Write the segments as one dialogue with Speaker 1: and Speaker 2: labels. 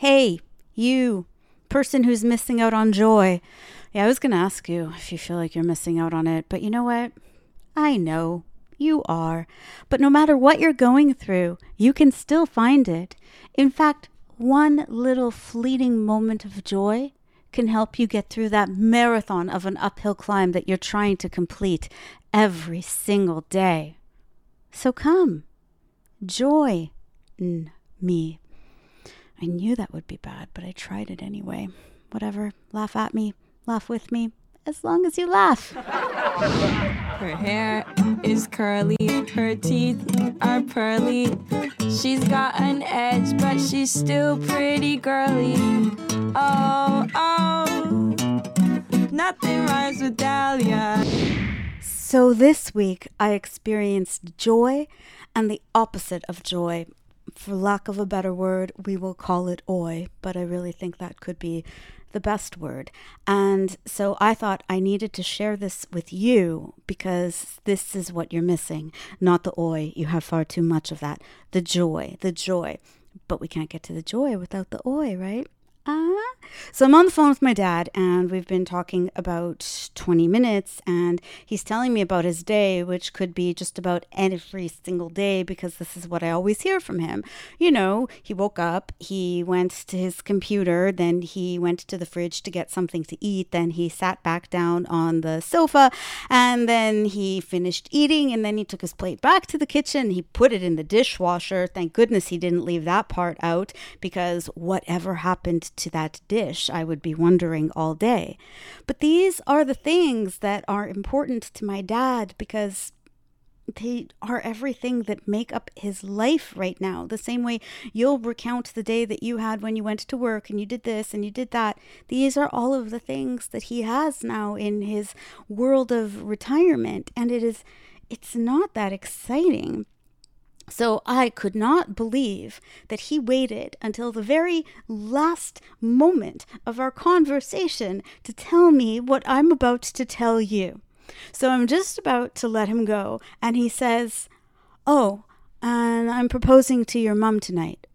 Speaker 1: Hey, you, person who's missing out on joy. Yeah, I was going to ask you if you feel like you're missing out on it, but you know what? I know you are. But no matter what you're going through, you can still find it. In fact, one little fleeting moment of joy can help you get through that marathon of an uphill climb that you're trying to complete every single day. So come, join me. I knew that would be bad, but I tried it anyway. Whatever, laugh at me, laugh with me, as long as you laugh.
Speaker 2: Her hair is curly, her teeth are pearly. She's got an edge, but she's still pretty girly. Oh, oh, nothing rhymes with Dahlia.
Speaker 1: So this week I experienced joy and the opposite of joy. For lack of a better word, we will call it oi, but I really think that could be the best word. And so I thought I needed to share this with you because this is what you're missing. Not the oi, you have far too much of that. The joy, the joy. But we can't get to the joy without the oi, right? Uh, so I'm on the phone with my dad, and we've been talking about 20 minutes, and he's telling me about his day, which could be just about every single day because this is what I always hear from him. You know, he woke up, he went to his computer, then he went to the fridge to get something to eat, then he sat back down on the sofa, and then he finished eating, and then he took his plate back to the kitchen, he put it in the dishwasher. Thank goodness he didn't leave that part out because whatever happened to that dish, I would be wondering all day. But these are the things that are important to my dad because they are everything that make up his life right now. The same way you'll recount the day that you had when you went to work and you did this and you did that. These are all of the things that he has now in his world of retirement. And it is, it's not that exciting. So I could not believe that he waited until the very last moment of our conversation to tell me what I'm about to tell you. So I'm just about to let him go, and he says, Oh, and I'm proposing to your mum tonight.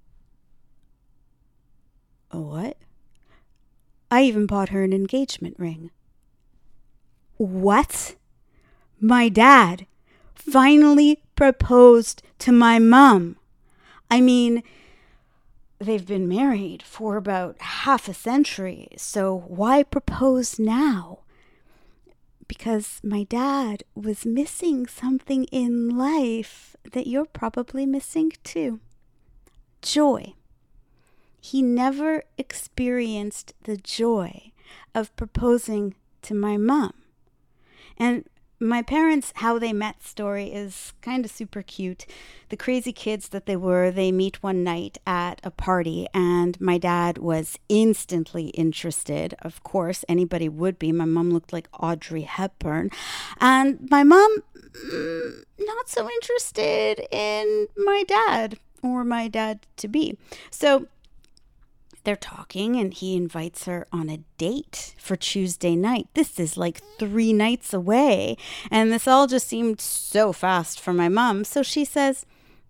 Speaker 1: What? I even bought her an engagement ring. What? My dad finally proposed to my mum. I mean, they've been married for about half a century, so why propose now? Because my dad was missing something in life that you're probably missing too joy. He never experienced the joy of proposing to my mum. And my parents how they met story is kind of super cute. The crazy kids that they were they meet one night at a party and my dad was instantly interested. Of course anybody would be. My mom looked like audrey hepburn. And my mom mm, not so interested in my dad or my dad to be. So they're talking and he invites her on a date for Tuesday night. This is like three nights away. And this all just seemed so fast for my mom. So she says,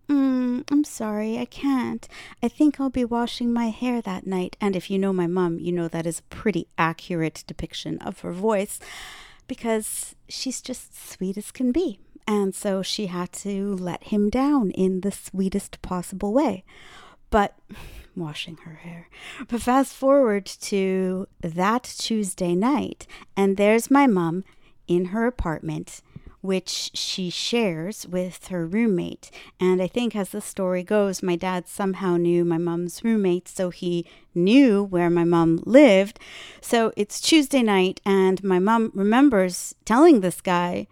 Speaker 1: mm, I'm sorry, I can't. I think I'll be washing my hair that night. And if you know my mom, you know that is a pretty accurate depiction of her voice because she's just sweet as can be. And so she had to let him down in the sweetest possible way. But washing her hair. But fast forward to that Tuesday night, and there's my mom in her apartment, which she shares with her roommate. And I think, as the story goes, my dad somehow knew my mom's roommate, so he knew where my mom lived. So it's Tuesday night, and my mom remembers telling this guy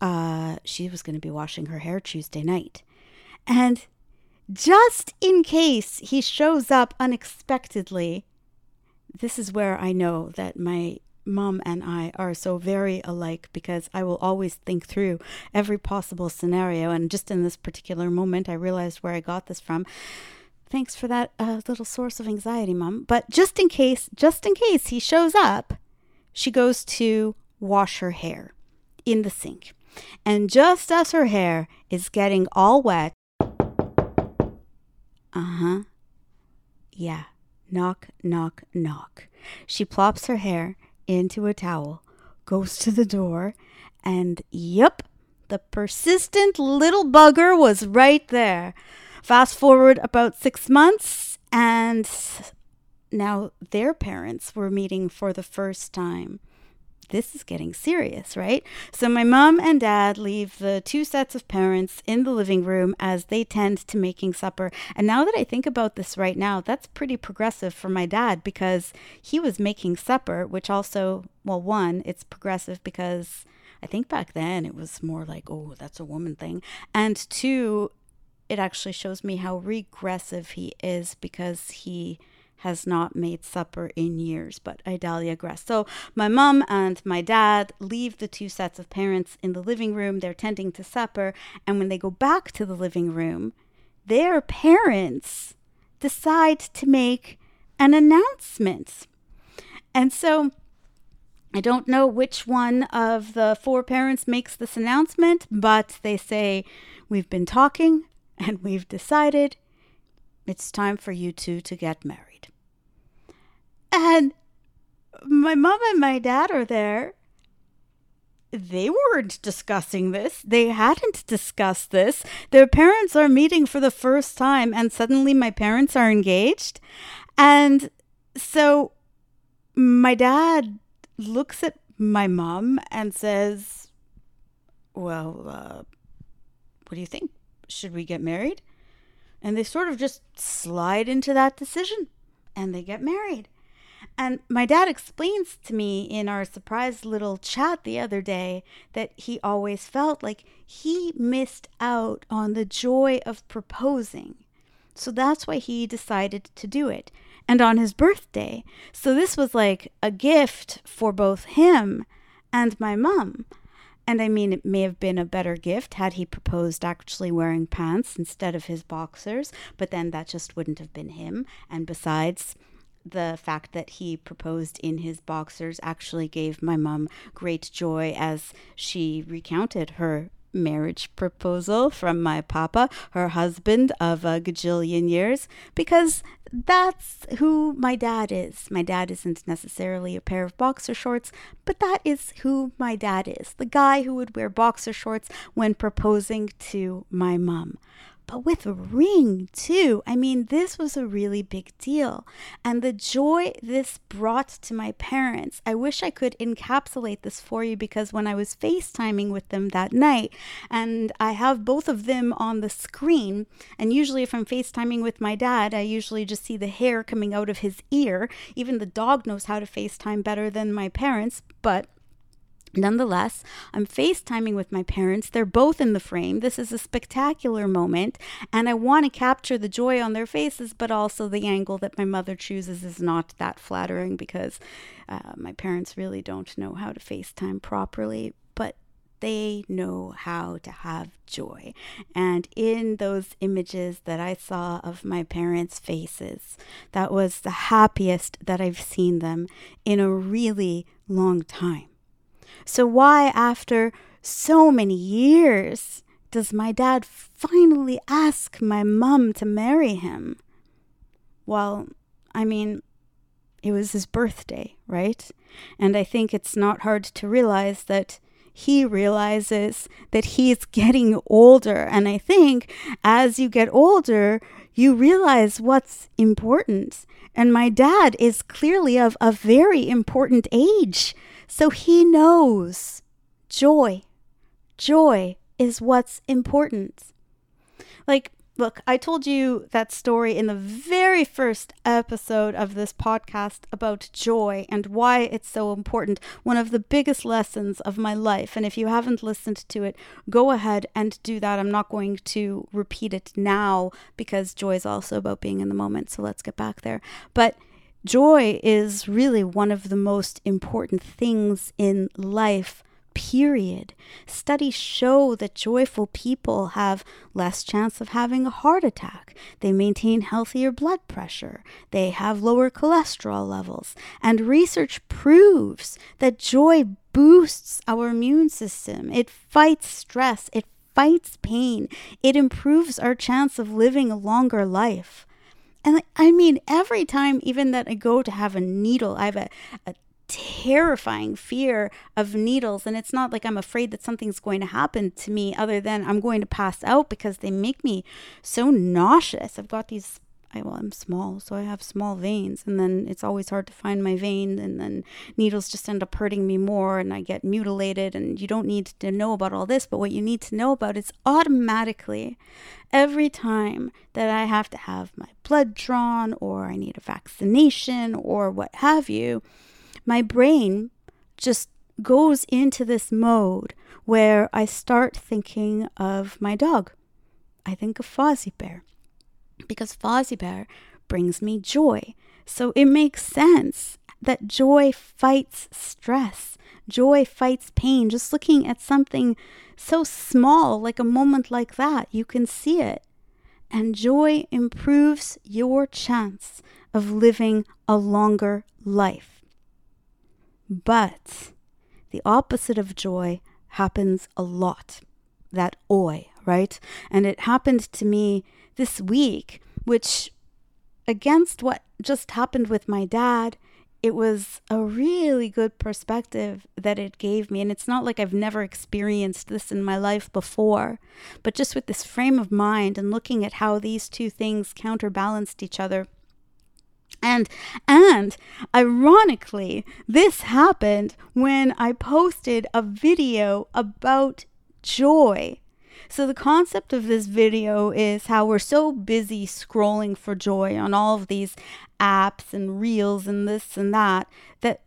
Speaker 1: uh, she was going to be washing her hair Tuesday night. And just in case he shows up unexpectedly. This is where I know that my mom and I are so very alike because I will always think through every possible scenario. And just in this particular moment, I realized where I got this from. Thanks for that uh, little source of anxiety, mom. But just in case, just in case he shows up, she goes to wash her hair in the sink. And just as her hair is getting all wet, uh huh. Yeah, knock, knock, knock. She plops her hair into a towel, goes to the door, and yep, the persistent little bugger was right there. Fast forward about six months, and now their parents were meeting for the first time this is getting serious, right? So my mom and dad leave the two sets of parents in the living room as they tend to making supper. And now that I think about this right now, that's pretty progressive for my dad because he was making supper, which also, well, one, it's progressive because I think back then it was more like, oh, that's a woman thing. And two, it actually shows me how regressive he is because he has not made supper in years, but I digress. So my mom and my dad leave the two sets of parents in the living room. They're tending to supper, and when they go back to the living room, their parents decide to make an announcement. And so I don't know which one of the four parents makes this announcement, but they say, We've been talking and we've decided it's time for you two to get married. And my mom and my dad are there. They weren't discussing this. They hadn't discussed this. Their parents are meeting for the first time, and suddenly my parents are engaged. And so my dad looks at my mom and says, Well, uh, what do you think? Should we get married? And they sort of just slide into that decision and they get married. And my dad explains to me in our surprise little chat the other day that he always felt like he missed out on the joy of proposing. So that's why he decided to do it. And on his birthday. So this was like a gift for both him and my mom. And I mean, it may have been a better gift had he proposed actually wearing pants instead of his boxers, but then that just wouldn't have been him. And besides, the fact that he proposed in his boxers actually gave my mom great joy as she recounted her marriage proposal from my papa, her husband of a gajillion years, because that's who my dad is. My dad isn't necessarily a pair of boxer shorts, but that is who my dad is the guy who would wear boxer shorts when proposing to my mom but with a ring too. I mean, this was a really big deal. And the joy this brought to my parents, I wish I could encapsulate this for you because when I was FaceTiming with them that night, and I have both of them on the screen, and usually if I'm FaceTiming with my dad, I usually just see the hair coming out of his ear. Even the dog knows how to FaceTime better than my parents, but Nonetheless, I'm FaceTiming with my parents. They're both in the frame. This is a spectacular moment, and I want to capture the joy on their faces, but also the angle that my mother chooses is not that flattering because uh, my parents really don't know how to FaceTime properly, but they know how to have joy. And in those images that I saw of my parents' faces, that was the happiest that I've seen them in a really long time. So, why, after so many years, does my dad finally ask my mum to marry him? Well, I mean, it was his birthday, right? And I think it's not hard to realize that he realizes that he's getting older. And I think as you get older, you realize what's important. And my dad is clearly of a very important age. So he knows joy. Joy is what's important. Like, look, I told you that story in the very first episode of this podcast about joy and why it's so important. One of the biggest lessons of my life. And if you haven't listened to it, go ahead and do that. I'm not going to repeat it now because joy is also about being in the moment. So let's get back there. But Joy is really one of the most important things in life, period. Studies show that joyful people have less chance of having a heart attack. They maintain healthier blood pressure. They have lower cholesterol levels. And research proves that joy boosts our immune system. It fights stress. It fights pain. It improves our chance of living a longer life. And I mean, every time, even that I go to have a needle, I have a, a terrifying fear of needles. And it's not like I'm afraid that something's going to happen to me, other than I'm going to pass out because they make me so nauseous. I've got these I, well, I'm small, so I have small veins, and then it's always hard to find my vein, and then needles just end up hurting me more, and I get mutilated. And you don't need to know about all this, but what you need to know about is automatically every time that I have to have my blood drawn, or I need a vaccination, or what have you, my brain just goes into this mode where I start thinking of my dog. I think of Fozzie Bear because Fozzie Bear brings me joy. So it makes sense that joy fights stress. Joy fights pain. Just looking at something so small, like a moment like that, you can see it. And joy improves your chance of living a longer life. But the opposite of joy happens a lot that oi, right? And it happened to me this week, which against what just happened with my dad, it was a really good perspective that it gave me. And it's not like I've never experienced this in my life before, but just with this frame of mind and looking at how these two things counterbalanced each other. And and ironically, this happened when I posted a video about joy so, the concept of this video is how we're so busy scrolling for joy on all of these apps and reels and this and that that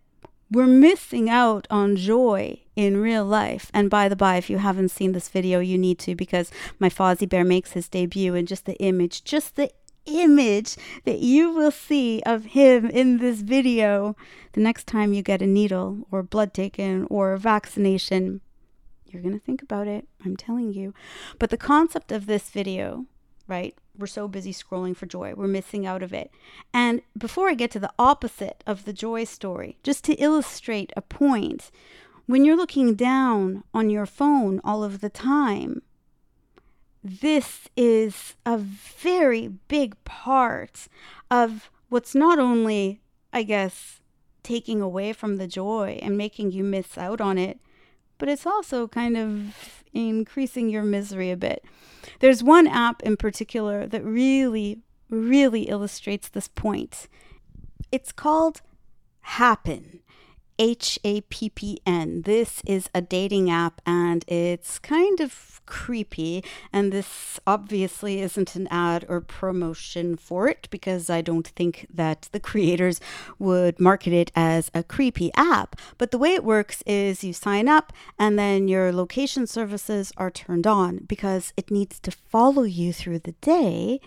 Speaker 1: we're missing out on joy in real life. And by the by, if you haven't seen this video, you need to because my Fozzie Bear makes his debut and just the image, just the image that you will see of him in this video the next time you get a needle or blood taken or a vaccination you're going to think about it. I'm telling you. But the concept of this video, right? We're so busy scrolling for joy. We're missing out of it. And before I get to the opposite of the joy story, just to illustrate a point, when you're looking down on your phone all of the time, this is a very big part of what's not only, I guess, taking away from the joy and making you miss out on it, but it's also kind of increasing your misery a bit. There's one app in particular that really, really illustrates this point. It's called Happn. H A P P N. This is a dating app and it's kind of creepy. And this obviously isn't an ad or promotion for it because I don't think that the creators would market it as a creepy app. But the way it works is you sign up and then your location services are turned on because it needs to follow you through the day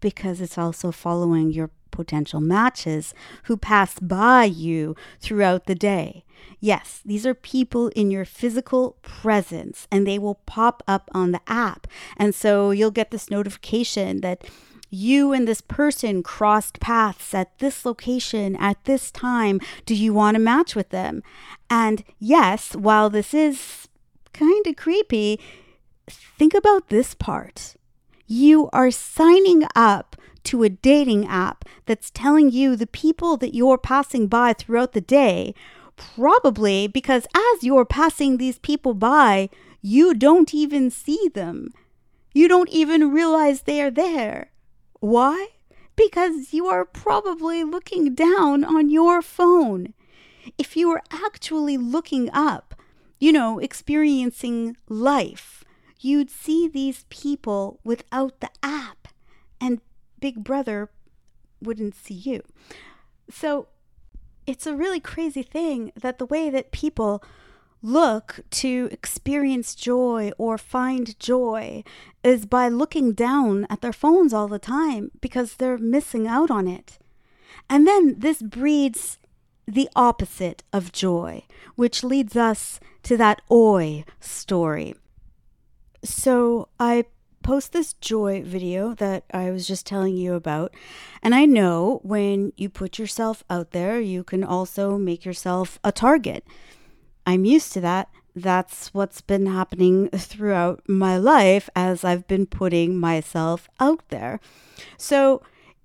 Speaker 1: because it's also following your potential matches who pass by you throughout the day. Yes, these are people in your physical presence and they will pop up on the app. And so you'll get this notification that you and this person crossed paths at this location at this time. Do you want to match with them? And yes, while this is kind of creepy, think about this part. You are signing up to a dating app that's telling you the people that you're passing by throughout the day, probably because as you're passing these people by, you don't even see them. You don't even realize they are there. Why? Because you are probably looking down on your phone. If you were actually looking up, you know, experiencing life, you'd see these people without the app and big brother wouldn't see you. So it's a really crazy thing that the way that people look to experience joy or find joy is by looking down at their phones all the time because they're missing out on it. And then this breeds the opposite of joy, which leads us to that oi story. So I post this joy video that I was just telling you about. And I know when you put yourself out there, you can also make yourself a target. I'm used to that. That's what's been happening throughout my life as I've been putting myself out there. So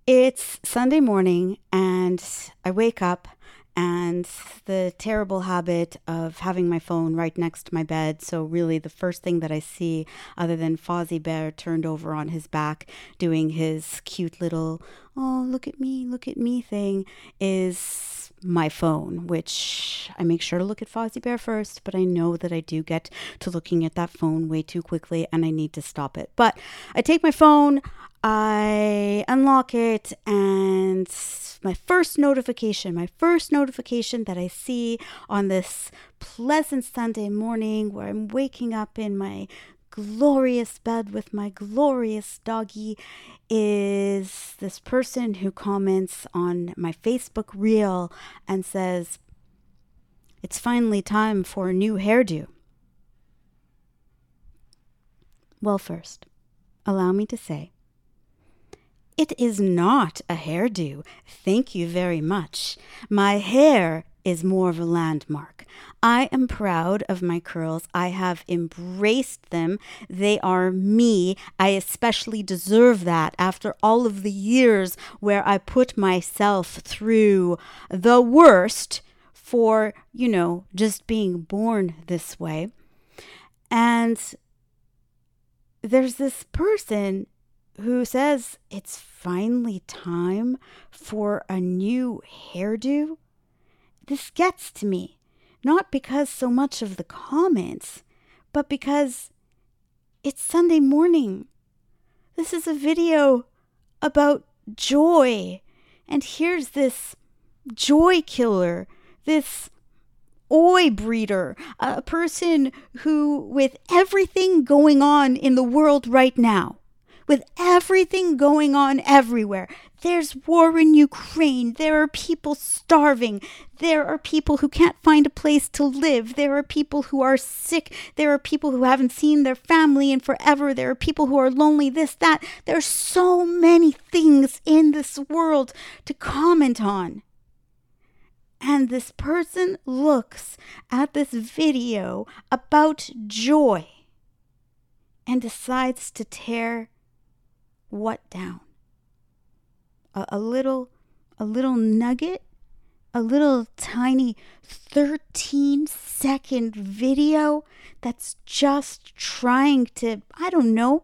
Speaker 1: It's Sunday morning, and I wake up, and the terrible habit of having my phone right next to my bed. So, really, the first thing that I see, other than Fozzie Bear turned over on his back doing his cute little, oh, look at me, look at me thing, is my phone, which I make sure to look at Fozzie Bear first, but I know that I do get to looking at that phone way too quickly and I need to stop it. But I take my phone, I unlock it, and my first notification, my first notification that I see on this pleasant Sunday morning where I'm waking up in my glorious bed with my glorious doggy is this person who comments on my Facebook reel and says, It's finally time for a new hairdo. Well, first, allow me to say, it is not a hairdo. Thank you very much. My hair is more of a landmark. I am proud of my curls. I have embraced them. They are me. I especially deserve that after all of the years where I put myself through the worst for, you know, just being born this way. And there's this person who says it's finally time for a new hairdo. This gets to me, not because so much of the comments, but because it's Sunday morning. This is a video about joy. And here's this joy killer, this oi breeder, a person who, with everything going on in the world right now, with everything going on everywhere. There's war in Ukraine. There are people starving. There are people who can't find a place to live. There are people who are sick. There are people who haven't seen their family in forever. There are people who are lonely, this, that. There's so many things in this world to comment on. And this person looks at this video about joy and decides to tear what down? A, a little, a little nugget, a little tiny 13 second video that's just trying to, I don't know,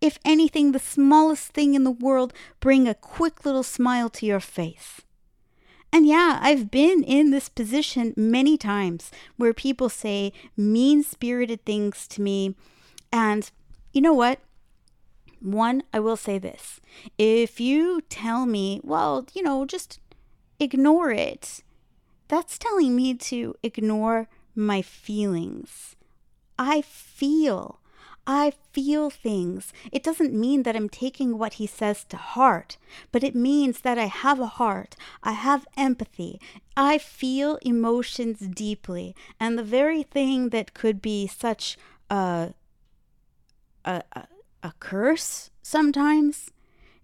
Speaker 1: if anything, the smallest thing in the world, bring a quick little smile to your face. And yeah, I've been in this position many times where people say mean spirited things to me. And you know what? One, I will say this. If you tell me, well, you know, just ignore it, that's telling me to ignore my feelings. I feel. I feel things. It doesn't mean that I'm taking what he says to heart, but it means that I have a heart. I have empathy. I feel emotions deeply. And the very thing that could be such a, a, a a curse sometimes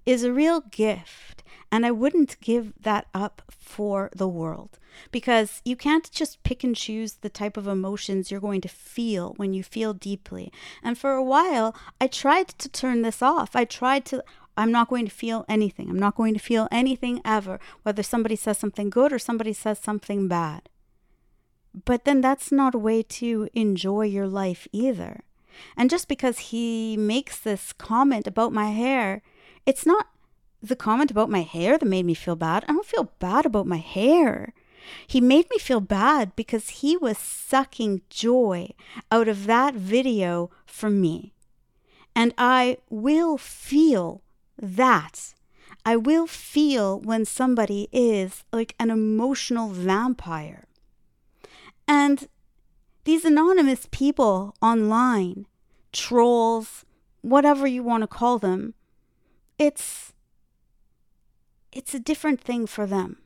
Speaker 1: is a real gift. And I wouldn't give that up for the world because you can't just pick and choose the type of emotions you're going to feel when you feel deeply. And for a while, I tried to turn this off. I tried to, I'm not going to feel anything. I'm not going to feel anything ever, whether somebody says something good or somebody says something bad. But then that's not a way to enjoy your life either. And just because he makes this comment about my hair, it's not the comment about my hair that made me feel bad. I don't feel bad about my hair. He made me feel bad because he was sucking joy out of that video from me. And I will feel that. I will feel when somebody is like an emotional vampire. And these anonymous people online, trolls, whatever you want to call them, it's it's a different thing for them.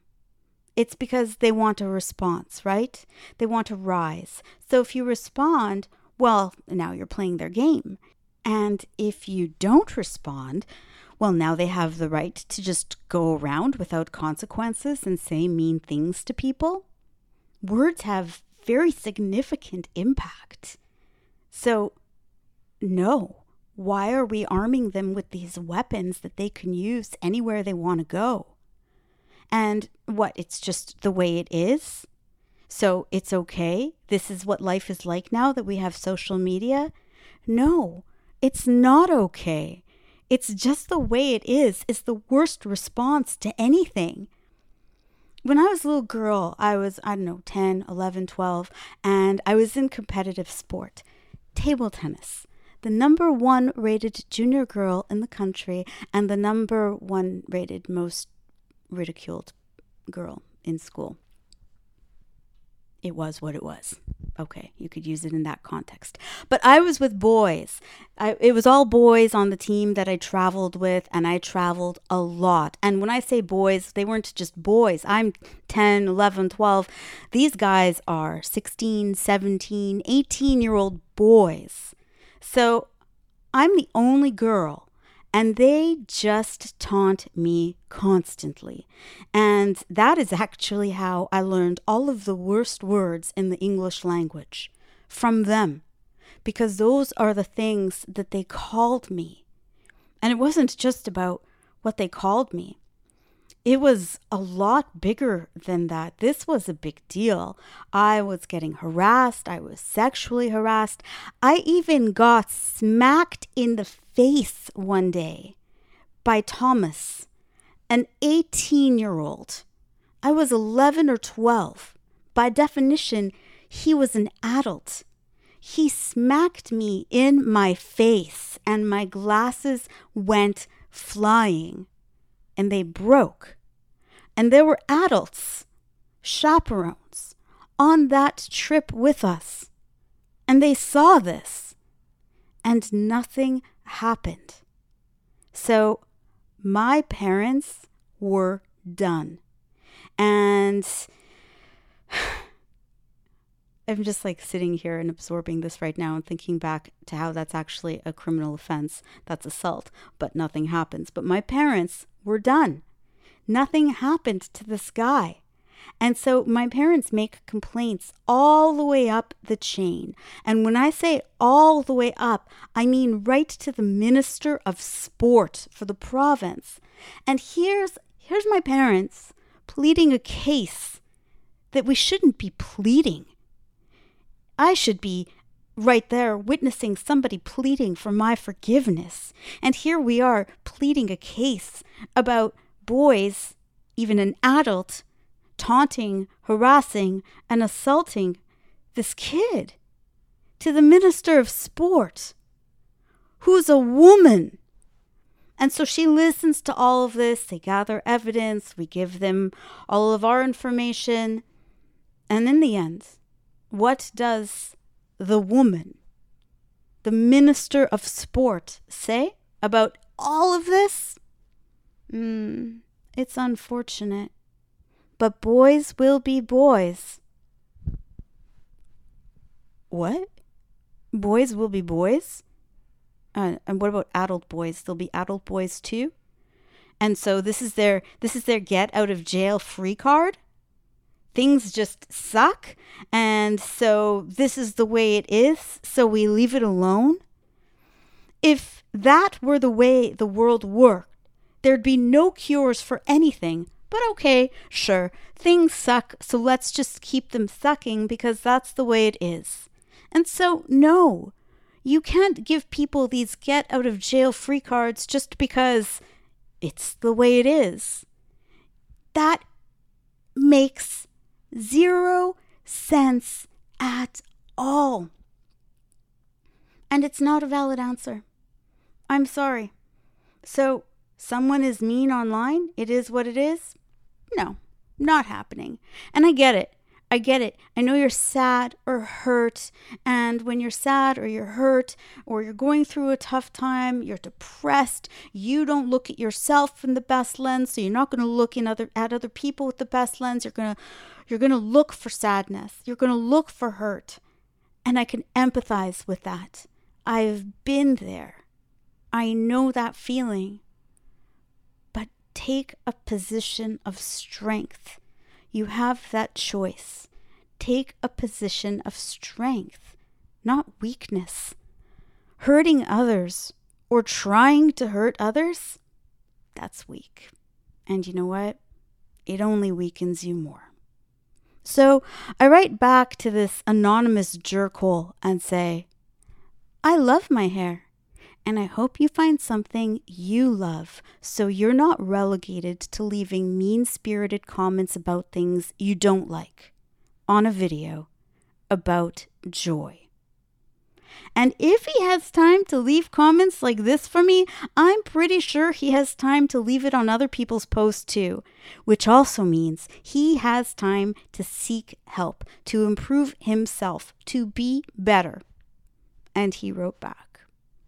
Speaker 1: It's because they want a response, right? They want to rise. So if you respond, well, now you're playing their game. And if you don't respond, well, now they have the right to just go around without consequences and say mean things to people. Words have very significant impact. So, no, Why are we arming them with these weapons that they can use anywhere they want to go? And what, it's just the way it is? So it's okay? This is what life is like now that we have social media? No, it's not okay. It's just the way it is. It's the worst response to anything. When I was a little girl, I was, I don't know, 10, 11, 12, and I was in competitive sport, table tennis the number one rated junior girl in the country and the number one rated most ridiculed girl in school. It was what it was. Okay, you could use it in that context. But I was with boys. I, it was all boys on the team that I traveled with, and I traveled a lot. And when I say boys, they weren't just boys. I'm 10, 11, 12. These guys are 16, 17, 18 year old boys so I'm the only girl, and they just taunt me constantly. And that is actually how I learned all of the worst words in the English language from them, because those are the things that they called me. And it wasn't just about what they called me it was a lot bigger than that. This was a big deal. I was getting harassed. I was sexually harassed. I even got smacked in the face one day by Thomas, an 18 year old. I was 11 or 12. By definition, he was an adult. He smacked me in my face, and my glasses went flying and they broke. And there were adults, chaperones, on that trip with us. And they saw this. And nothing happened. So my parents were done. And I'm just like sitting here and absorbing this right now and thinking back to how that's actually a criminal offense. That's assault, but nothing happens. But my parents were done. Nothing happened to this guy. And so my parents make complaints all the way up the chain. And when I say all the way up, I mean right to the minister of sport for the province. And here's here's my parents pleading a case that we shouldn't be pleading. I should be right there witnessing somebody pleading for my forgiveness. And here we are pleading a case about boys, even an adult, taunting, harassing, and assaulting this kid to the minister of sport, who's a woman. And so she listens to all of this. They gather evidence. We give them all of our information. And in the end, what does the woman, the minister of sport, say about all of this? Mm, it's unfortunate. But boys will be boys. What? Boys will be boys? Uh, and what about adult boys? They'll be adult boys too? And so this is their this is their get out of jail free card? Things just suck and so this is the way it is, so we leave it alone? If that were the way the world worked, there'd be no cures for anything. But okay, sure, things suck, so let's just keep them sucking because that's the way it is. And so, no, you can't give people these get out of jail free cards just because it's the way it is. That makes zero sense at all. And it's not a valid answer. I'm sorry. So, someone is mean online, it is what it is? No, not happening. And I get it. I get it. I know you're sad or hurt. And when you're sad or you're hurt or you're going through a tough time, you're depressed, you don't look at yourself in the best lens. So you're not going to look in other, at other people with the best lens. You're going to, you're going to look for sadness. You're going to look for hurt. And I can empathize with that. I've been there. I know that feeling But take a position of strength. You have that choice. Take a position of strength, not weakness. Hurting others or trying to hurt others, that's weak. And you know what? It only weakens you more. So I write back to this anonymous jerkhole and say, I love my hair, and I hope you find something you love so you're not relegated to leaving mean spirited comments about things you don't like on a video about joy. And if he has time to leave comments like this for me, I'm pretty sure he has time to leave it on other people's posts too, which also means he has time to seek help, to improve himself, to be better. And he wrote back.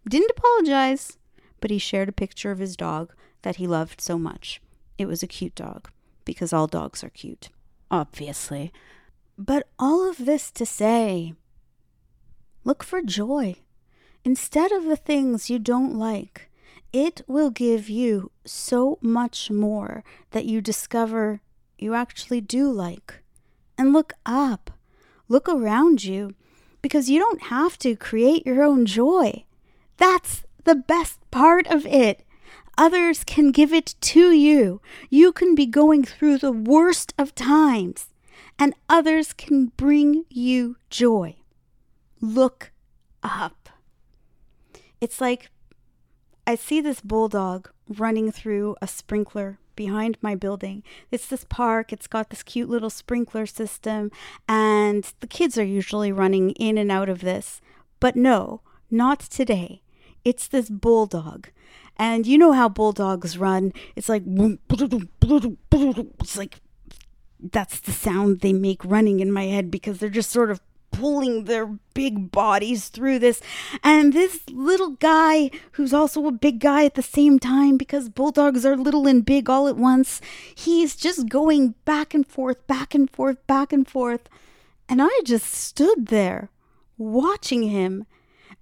Speaker 1: Didn't apologize, but he shared a picture of his dog that he loved so much. It was a cute dog, because all dogs are cute, obviously. But all of this to say, Look for joy. Instead of the things you don't like, it will give you so much more that you discover you actually do like. And look up, look around you, because you don't have to create your own joy. That's the best part of it. Others can give it to you. You can be going through the worst of times, and others can bring you joy look up. It's like I see this bulldog running through a sprinkler behind my building. It's this park, it's got this cute little sprinkler system, and the kids are usually running in and out of this. But no, not today. It's this bulldog. And you know how bulldogs run. It's like it's like that's the sound they make running in my head because they're just sort of pulling their big bodies through this. And this little guy, who's also a big guy at the same time, because bulldogs are little and big all at once, he's just going back and forth, back and forth, back and forth. And I just stood there watching him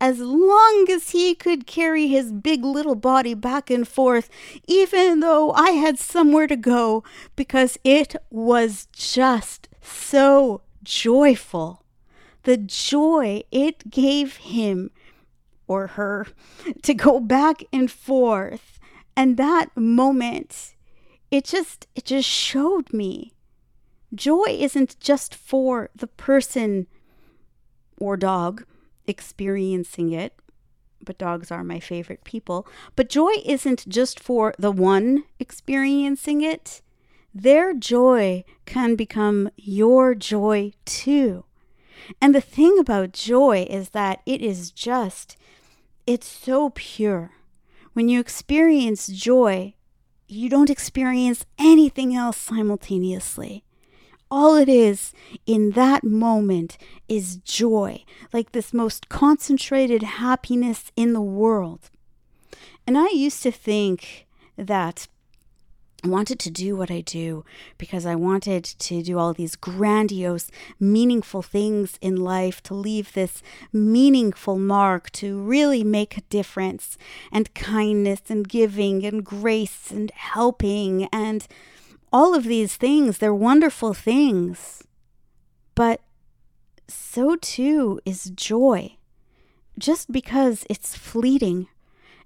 Speaker 1: as long as he could carry his big little body back and forth, even though I had somewhere to go, because it was just so joyful. The joy it gave him or her to go back and forth. And that moment it just it just showed me joy isn't just for the person or dog experiencing it but dogs are my favorite people but joy isn't just for the one experiencing it their joy can become your joy too and the thing about joy is that it is just, it's so pure. When you experience joy, you don't experience anything else simultaneously. All it is in that moment is joy, like this most concentrated happiness in the world. And I used to think that I wanted to do what I do because I wanted to do all these grandiose, meaningful things in life, to leave this meaningful mark, to really make a difference, and kindness, and giving, and grace, and helping, and all of these things. They're wonderful things. But so too is joy. Just because it's fleeting,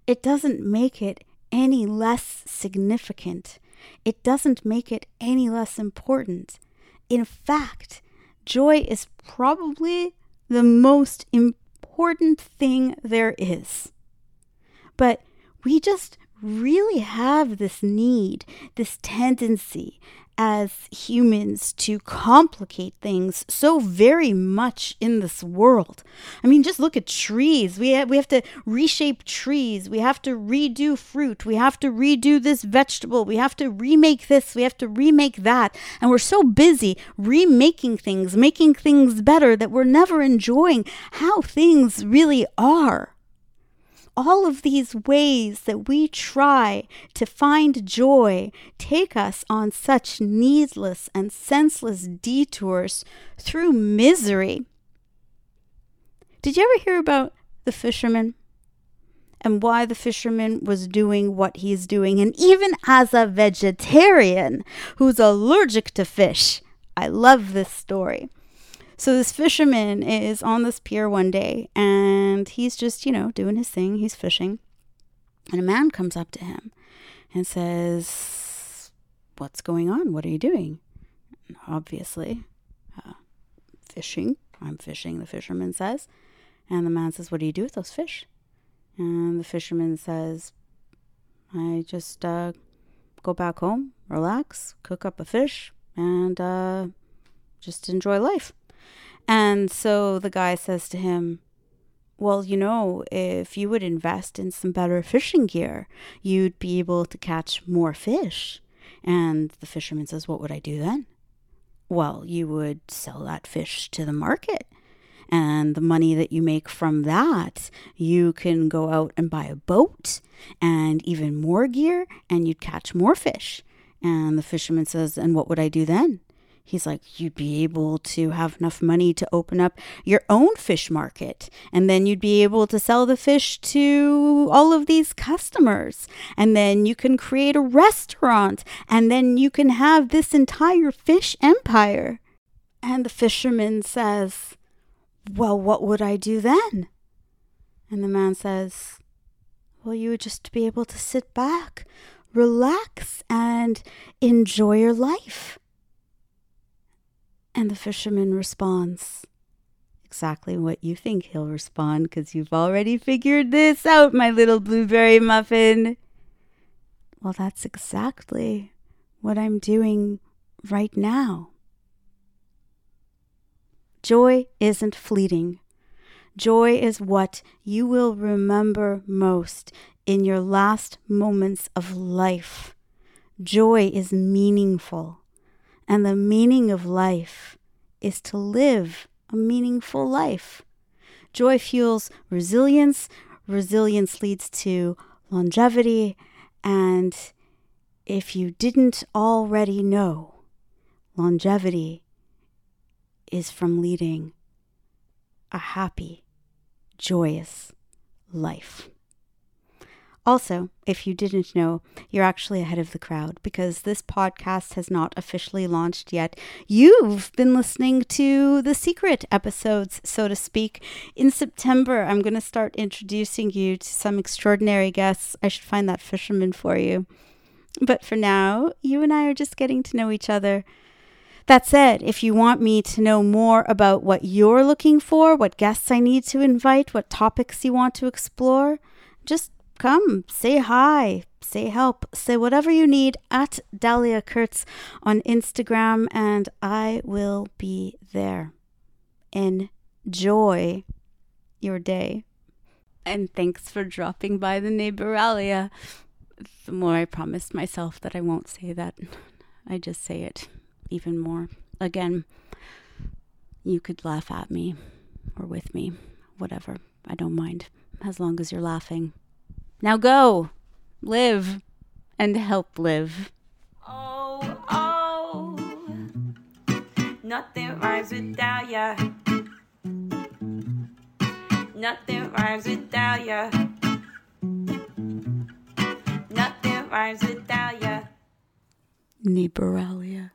Speaker 1: it doesn't make it any less significant it doesn't make it any less important. In fact, joy is probably the most important thing there is. But we just really have this need, this tendency as humans to complicate things so very much in this world. I mean, just look at trees. We we have to reshape trees. We have to redo fruit. We have to redo this vegetable. We have to remake this. We have to remake that. And we're so busy remaking things, making things better that we're never enjoying how things really are all of these ways that we try to find joy take us on such needless and senseless detours through misery. Did you ever hear about the fisherman? And why the fisherman was doing what he's doing. And even as a vegetarian who's allergic to fish, I love this story. So this fisherman is on this pier one day and he's just, you know, doing his thing. He's fishing. And a man comes up to him and says, What's going on? What are you doing? Obviously, uh, fishing. I'm fishing, the fisherman says. And the man says, What do you do with those fish? And the fisherman says, I just uh, go back home, relax, cook up a fish, and uh, just enjoy life. And so the guy says to him, well, you know, if you would invest in some better fishing gear, you'd be able to catch more fish. And the fisherman says, What would I do then? Well, you would sell that fish to the market. And the money that you make from that, you can go out and buy a boat and even more gear, and you'd catch more fish. And the fisherman says, And what would I do then? He's like, you'd be able to have enough money to open up your own fish market. And then you'd be able to sell the fish to all of these customers. And then you can create a restaurant. And then you can have this entire fish empire. And the fisherman says, Well, what would I do then? And the man says, Well, you would just be able to sit back, relax, and enjoy your life. And the fisherman responds, Exactly what you think he'll respond, because you've already figured this out, my little blueberry muffin. Well, that's exactly what I'm doing right now. Joy isn't fleeting. Joy is what you will remember most in your last moments of life. Joy is meaningful. And the meaning of life is to live a meaningful life. Joy fuels resilience, resilience leads to longevity, and if you didn't already know, longevity is from leading a happy, joyous life. Also, if you didn't know, you're actually ahead of the crowd because this podcast has not officially launched yet. You've been listening to the secret episodes, so to speak. In September, I'm going to start introducing you to some extraordinary guests. I should find that fisherman for you. But for now, you and I are just getting to know each other. That said, if you want me to know more about what you're looking for, what guests I need to invite, what topics you want to explore, just come say hi, say help, say whatever you need at Dahlia Kurtz on Instagram, and I will be there. Enjoy your day. And thanks for dropping by the neighboralia. The more I promised myself that I won't say that, I just say it even more. Again, you could laugh at me or with me, whatever. I don't mind, as long as you're laughing. Now go, live, and help live.
Speaker 2: Oh, oh, nothing rhymes without ya. Nothing rhymes without ya. Nothing rhymes without ya.
Speaker 1: Neighboralia.